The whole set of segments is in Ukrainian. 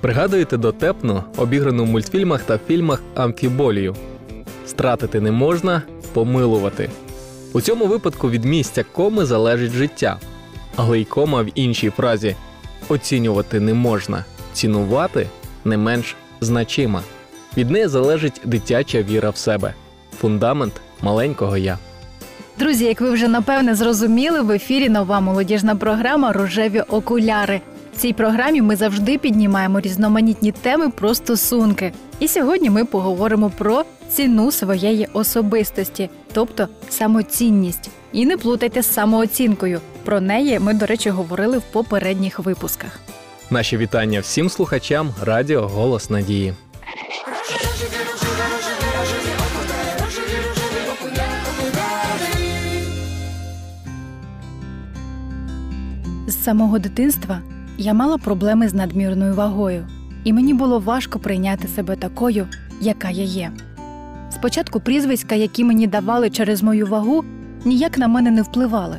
Пригадуєте дотепну, обіграну в мультфільмах та фільмах амфіболію. Стратити не можна, помилувати. У цьому випадку від місця коми залежить життя. Але й кома в іншій фразі оцінювати не можна, цінувати не менш значима. Від неї залежить дитяча віра в себе, фундамент маленького я. Друзі, як ви вже напевне зрозуміли, в ефірі нова молодіжна програма Рожеві окуляри. Цій програмі ми завжди піднімаємо різноманітні теми про стосунки. І сьогодні ми поговоримо про ціну своєї особистості, тобто самоцінність. І не плутайте з самооцінкою. Про неї ми, до речі, говорили в попередніх випусках. Наші вітання всім слухачам Радіо Голос Надії. З самого дитинства я мала проблеми з надмірною вагою, і мені було важко прийняти себе такою, яка я є. Спочатку прізвиська, які мені давали через мою вагу, ніяк на мене не впливали.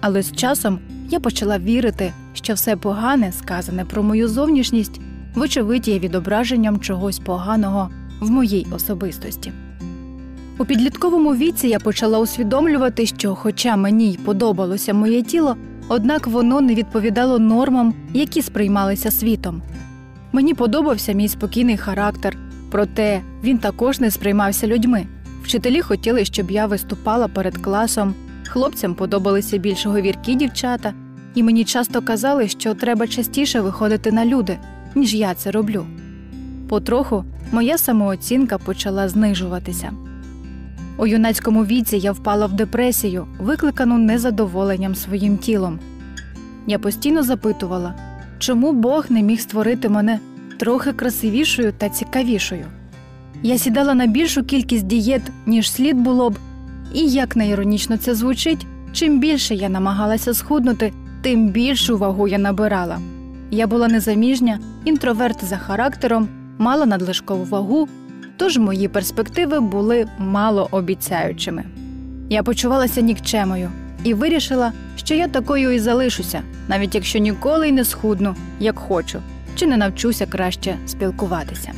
Але з часом я почала вірити, що все погане, сказане про мою зовнішність, вочевидь є відображенням чогось поганого в моїй особистості. У підлітковому віці я почала усвідомлювати, що, хоча мені й подобалося моє тіло, однак воно не відповідало нормам, які сприймалися світом. Мені подобався мій спокійний характер, проте він також не сприймався людьми. Вчителі хотіли, щоб я виступала перед класом, хлопцям подобалися більш говіркі дівчата, і мені часто казали, що треба частіше виходити на люди, ніж я це роблю. Потроху моя самооцінка почала знижуватися. У юнацькому віці я впала в депресію, викликану незадоволенням своїм тілом. Я постійно запитувала, чому Бог не міг створити мене трохи красивішою та цікавішою. Я сідала на більшу кількість дієт, ніж слід було б, і як неіронічно це звучить, чим більше я намагалася схуднути, тим більшу вагу я набирала. Я була незаміжня, інтроверт за характером, мала надлишкову вагу, тож мої перспективи були малообіцяючими. Я почувалася нікчемою і вирішила, що я такою і залишуся, навіть якщо ніколи й не схудну, як хочу, чи не навчуся краще спілкуватися.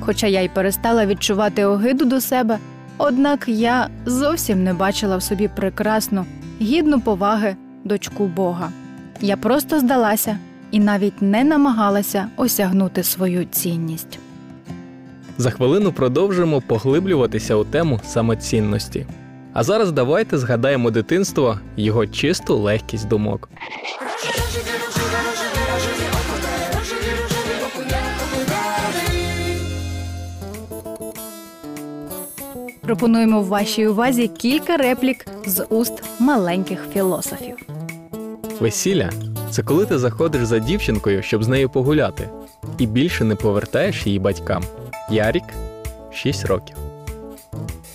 Хоча я й перестала відчувати огиду до себе, однак я зовсім не бачила в собі прекрасну, гідну поваги дочку Бога. Я просто здалася і навіть не намагалася осягнути свою цінність. За хвилину продовжимо поглиблюватися у тему самоцінності. А зараз давайте згадаємо дитинство, його чисту легкість думок. Пропонуємо в вашій увазі кілька реплік з уст маленьких філософів. Весілля це коли ти заходиш за дівчинкою, щоб з нею погуляти, і більше не повертаєш її батькам. Ярік 6 років.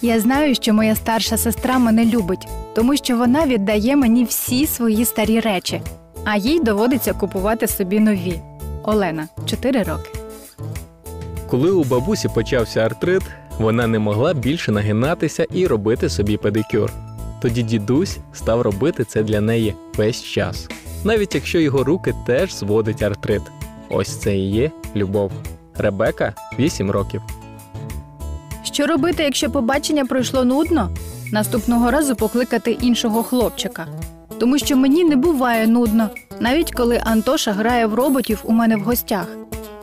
Я знаю, що моя старша сестра мене любить, тому що вона віддає мені всі свої старі речі, а їй доводиться купувати собі нові. Олена 4 роки. Коли у бабусі почався артрит, вона не могла більше нагинатися і робити собі педикюр. Тоді дідусь став робити це для неї весь час, навіть якщо його руки теж зводить артрит. Ось це і є любов. Ребека 8 років. Що робити, якщо побачення пройшло нудно? Наступного разу покликати іншого хлопчика. Тому що мені не буває нудно, навіть коли Антоша грає в роботів у мене в гостях.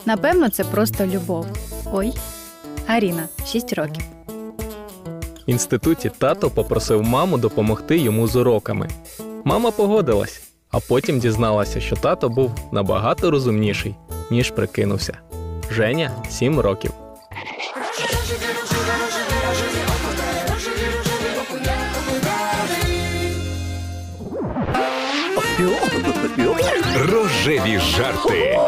Напевно, це просто любов. Ой, Аріна, 6 років. В інституті тато попросив маму допомогти йому з уроками. Мама погодилась, а потім дізналася, що тато був набагато розумніший, ніж прикинувся. Женя 7 років. Рожеві жарти.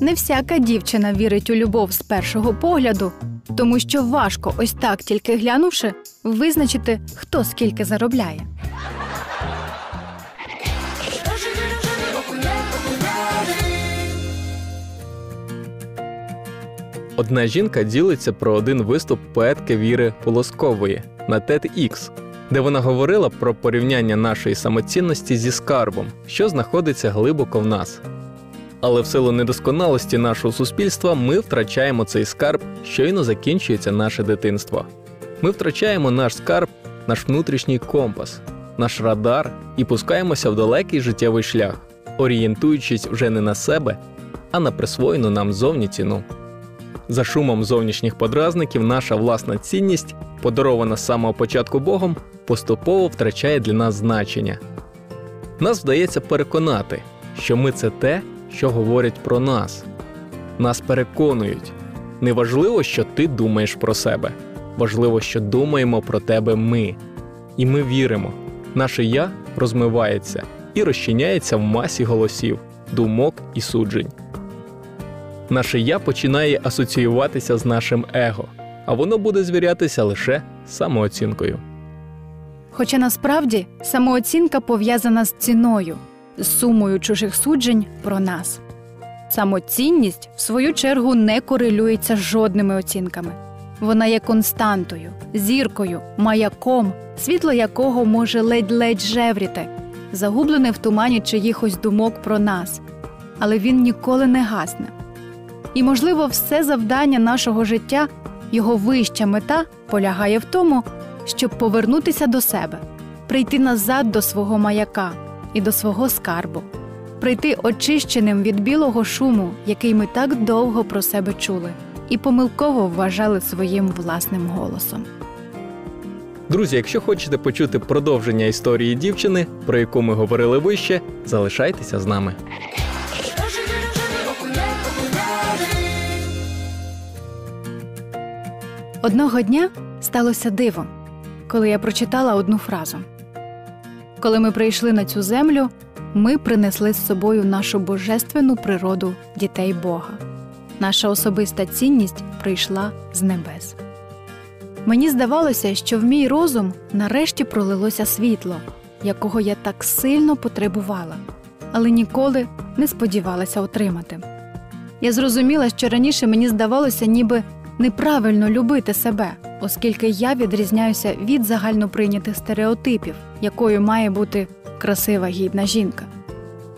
Не всяка дівчина вірить у любов з першого погляду, тому що важко, ось так тільки глянувши, визначити, хто скільки заробляє. Одна жінка ділиться про один виступ поетки Віри Полоскової на TEDx, де вона говорила про порівняння нашої самоцінності зі скарбом, що знаходиться глибоко в нас. Але в силу недосконалості нашого суспільства ми втрачаємо цей скарб, щойно закінчується наше дитинство. Ми втрачаємо наш скарб, наш внутрішній компас, наш радар і пускаємося в далекий життєвий шлях, орієнтуючись вже не на себе, а на присвоєну нам зовні ціну. За шумом зовнішніх подразників наша власна цінність, подарована з самого початку Богом, поступово втрачає для нас значення. Нас вдається переконати, що ми це те, що говорять про нас. Нас переконують. Неважливо, що ти думаєш про себе. Важливо, що думаємо про тебе ми. І ми віримо. Наше я розмивається і розчиняється в масі голосів, думок і суджень. Наше я починає асоціюватися з нашим его, а воно буде звірятися лише самооцінкою. Хоча насправді самооцінка пов'язана з ціною, з сумою чужих суджень про нас. Самоцінність, в свою чергу, не корелюється з жодними оцінками. Вона є константою, зіркою, маяком, світло якого може ледь-ледь жевріти, загублене в тумані чиїхось думок про нас, але він ніколи не гасне. І, можливо, все завдання нашого життя, його вища мета полягає в тому, щоб повернутися до себе, прийти назад до свого маяка і до свого скарбу, прийти очищеним від білого шуму, який ми так довго про себе чули, і помилково вважали своїм власним голосом. Друзі, якщо хочете почути продовження історії дівчини, про яку ми говорили вище, залишайтеся з нами. Одного дня сталося диво, коли я прочитала одну фразу. Коли ми прийшли на цю землю, ми принесли з собою нашу божественну природу дітей Бога. Наша особиста цінність прийшла з небес. Мені здавалося, що в мій розум нарешті пролилося світло, якого я так сильно потребувала, але ніколи не сподівалася отримати. Я зрозуміла, що раніше мені здавалося, ніби неправильно любити себе, оскільки я відрізняюся від загальноприйнятих стереотипів, якою має бути красива гідна жінка.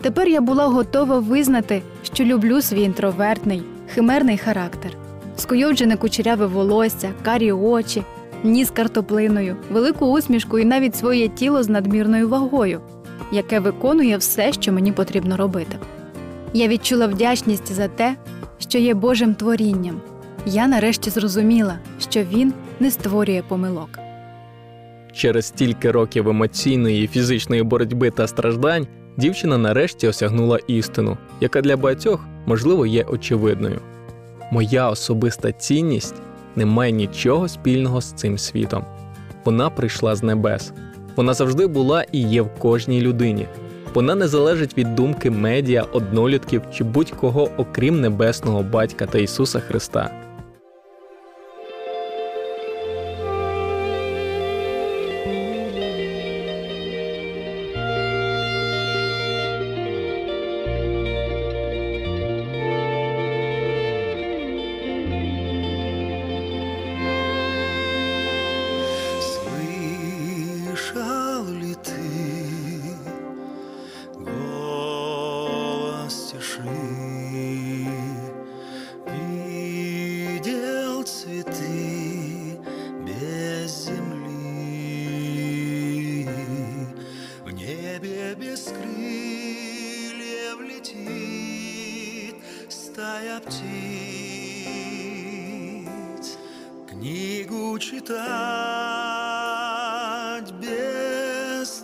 Тепер я була готова визнати, що люблю свій інтровертний, химерний характер, скуйовджене кучеряве волосся, карі очі, ніс картоплиною, велику усмішку і навіть своє тіло з надмірною вагою, яке виконує все, що мені потрібно робити. Я відчула вдячність за те, що є Божим творінням. Я нарешті зрозуміла, що він не створює помилок. Через стільки років емоційної і фізичної боротьби та страждань дівчина нарешті осягнула істину, яка для багатьох, можливо, є очевидною. Моя особиста цінність не має нічого спільного з цим світом. Вона прийшла з небес. Вона завжди була і є в кожній людині. Вона не залежить від думки медіа, однолітків чи будь-кого, окрім небесного батька та Ісуса Христа.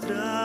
stars.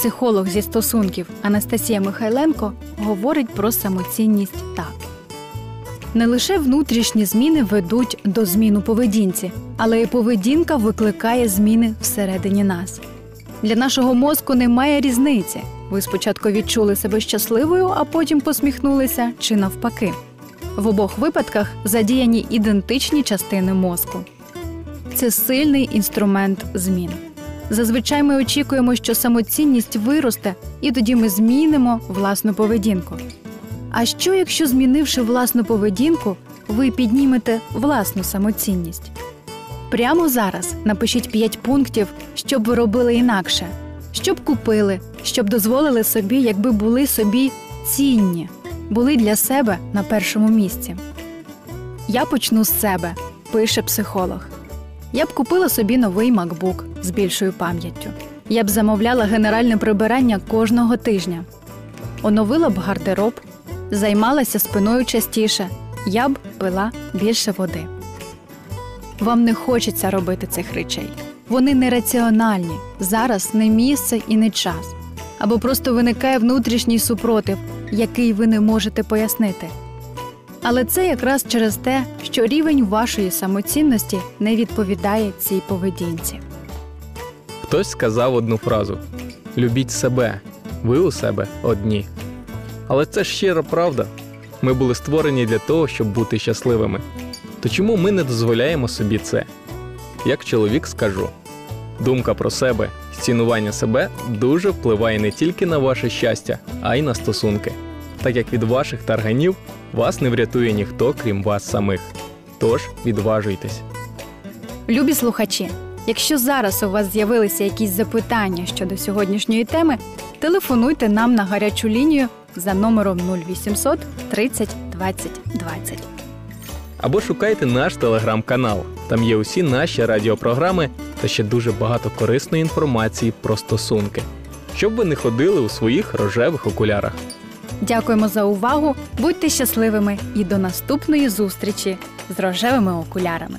Психолог зі стосунків Анастасія Михайленко говорить про самоцінність так. Не лише внутрішні зміни ведуть до змін у поведінці, але й поведінка викликає зміни всередині нас. Для нашого мозку немає різниці. Ви спочатку відчули себе щасливою, а потім посміхнулися чи навпаки. В обох випадках задіяні ідентичні частини мозку. Це сильний інструмент змін. Зазвичай ми очікуємо, що самоцінність виросте, і тоді ми змінимо власну поведінку. А що, якщо змінивши власну поведінку, ви піднімете власну самоцінність? Прямо зараз напишіть 5 пунктів, що б ви робили інакше, що б купили, що б дозволили собі, якби були собі цінні, були для себе на першому місці. Я почну з себе, пише психолог. Я б купила собі новий MacBook з більшою пам'яттю. Я б замовляла генеральне прибирання кожного тижня, оновила б гардероб, займалася спиною частіше, я б пила більше води. Вам не хочеться робити цих речей. Вони нераціональні, зараз не місце і не час. Або просто виникає внутрішній супротив, який ви не можете пояснити. Але це якраз через те, що рівень вашої самоцінності не відповідає цій поведінці. Хтось сказав одну фразу: Любіть себе, ви у себе одні. Але це щира правда. Ми були створені для того, щоб бути щасливими. То чому ми не дозволяємо собі це? Як чоловік скажу: думка про себе, цінування себе дуже впливає не тільки на ваше щастя, а й на стосунки, так як від ваших тарганів вас не врятує ніхто, крім вас самих. Тож відважуйтесь. Любі слухачі, якщо зараз у вас з'явилися якісь запитання щодо сьогоднішньої теми, телефонуйте нам на гарячу лінію за номером 0800 30 20 20. Або шукайте наш телеграм-канал. Там є усі наші радіопрограми та ще дуже багато корисної інформації про стосунки, щоб ви не ходили у своїх рожевих окулярах. Дякуємо за увагу, будьте щасливими і до наступної зустрічі з рожевими окулярами.